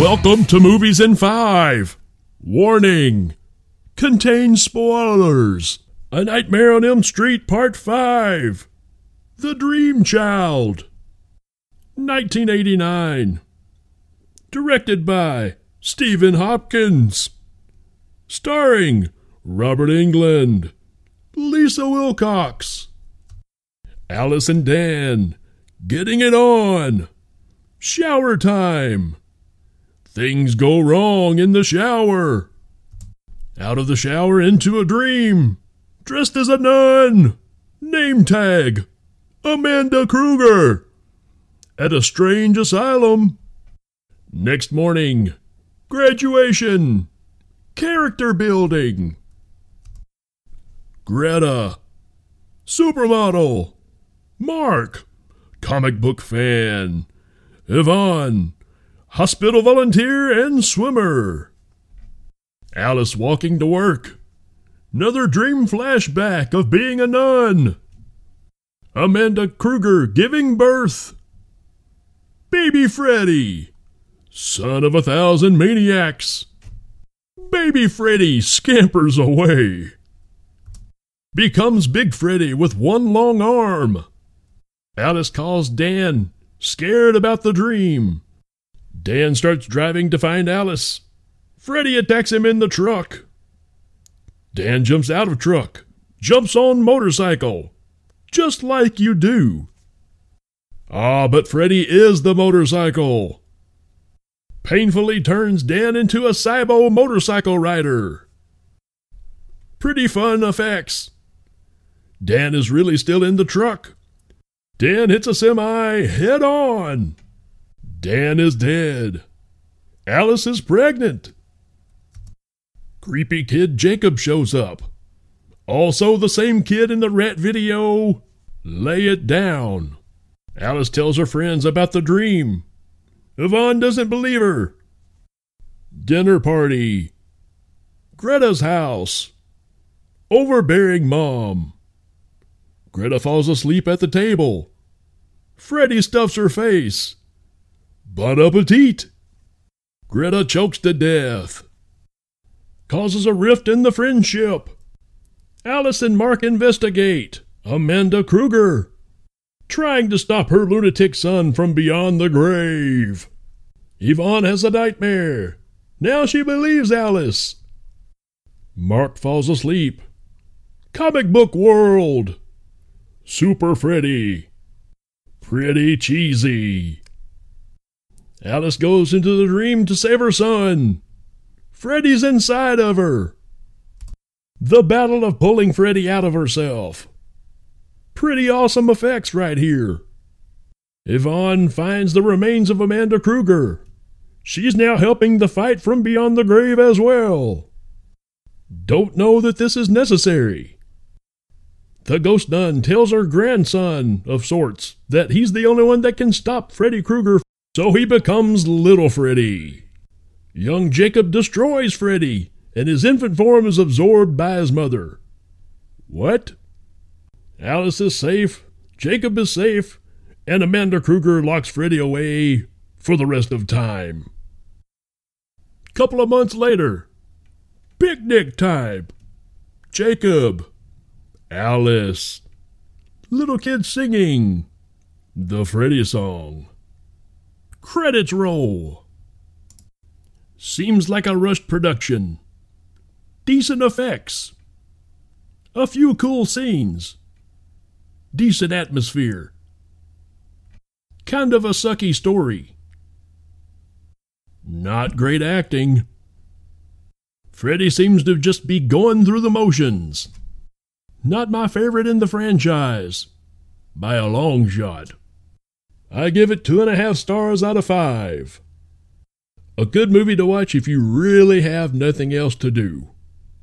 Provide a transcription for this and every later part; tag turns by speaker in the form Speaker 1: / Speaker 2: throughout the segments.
Speaker 1: Welcome to Movies in 5. Warning. Contains spoilers. A Nightmare on Elm Street Part 5. The Dream Child. 1989. Directed by Stephen Hopkins. Starring Robert Englund, Lisa Wilcox, Alice and Dan, Getting It On, Shower Time. Things go wrong in the shower. Out of the shower into a dream. Dressed as a nun. Name tag. Amanda Krueger. At a strange asylum. Next morning. Graduation. Character building. Greta. Supermodel. Mark. Comic book fan. Yvonne hospital volunteer and swimmer. Alice walking to work. Another dream flashback of being a nun. Amanda Krueger giving birth. Baby Freddy, son of a thousand maniacs. Baby Freddy scampers away. Becomes Big Freddy with one long arm. Alice calls Dan, scared about the dream. Dan starts driving to find Alice. Freddy attacks him in the truck. Dan jumps out of truck, jumps on motorcycle, just like you do. Ah, but Freddy is the motorcycle. Painfully turns Dan into a cybo motorcycle rider. Pretty fun effects. Dan is really still in the truck. Dan hits a semi head on. Dan is dead. Alice is pregnant. Creepy kid Jacob shows up. Also, the same kid in the rat video. Lay it down. Alice tells her friends about the dream. Yvonne doesn't believe her. Dinner party. Greta's house. Overbearing mom. Greta falls asleep at the table. Freddy stuffs her face. Bon appetit! Greta chokes to death. Causes a rift in the friendship. Alice and Mark investigate. Amanda Krueger. Trying to stop her lunatic son from beyond the grave. Yvonne has a nightmare. Now she believes Alice. Mark falls asleep. Comic book world. Super Freddy. Pretty cheesy. Alice goes into the dream to save her son. Freddy's inside of her. The battle of pulling Freddy out of herself. Pretty awesome effects right here. Yvonne finds the remains of Amanda Krueger. She's now helping the fight from beyond the grave as well. Don't know that this is necessary. The ghost nun tells her grandson, of sorts, that he's the only one that can stop Freddy Krueger so he becomes Little Freddy. Young Jacob destroys Freddy, and his infant form is absorbed by his mother. What? Alice is safe, Jacob is safe, and Amanda Krueger locks Freddy away for the rest of time. Couple of months later, picnic time. Jacob, Alice, little kids singing the Freddy song. Credits roll. Seems like a rushed production. Decent effects. A few cool scenes. Decent atmosphere. Kind of a sucky story. Not great acting. Freddy seems to just be going through the motions. Not my favorite in the franchise. By a long shot. I give it two and a half stars out of five. A good movie to watch if you really have nothing else to do.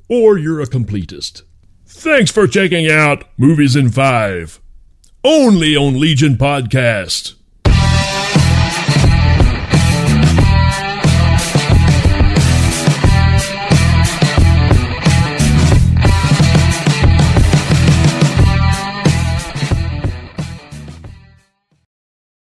Speaker 1: Or you're a completist. Thanks for checking out Movies in Five. Only on Legion Podcast.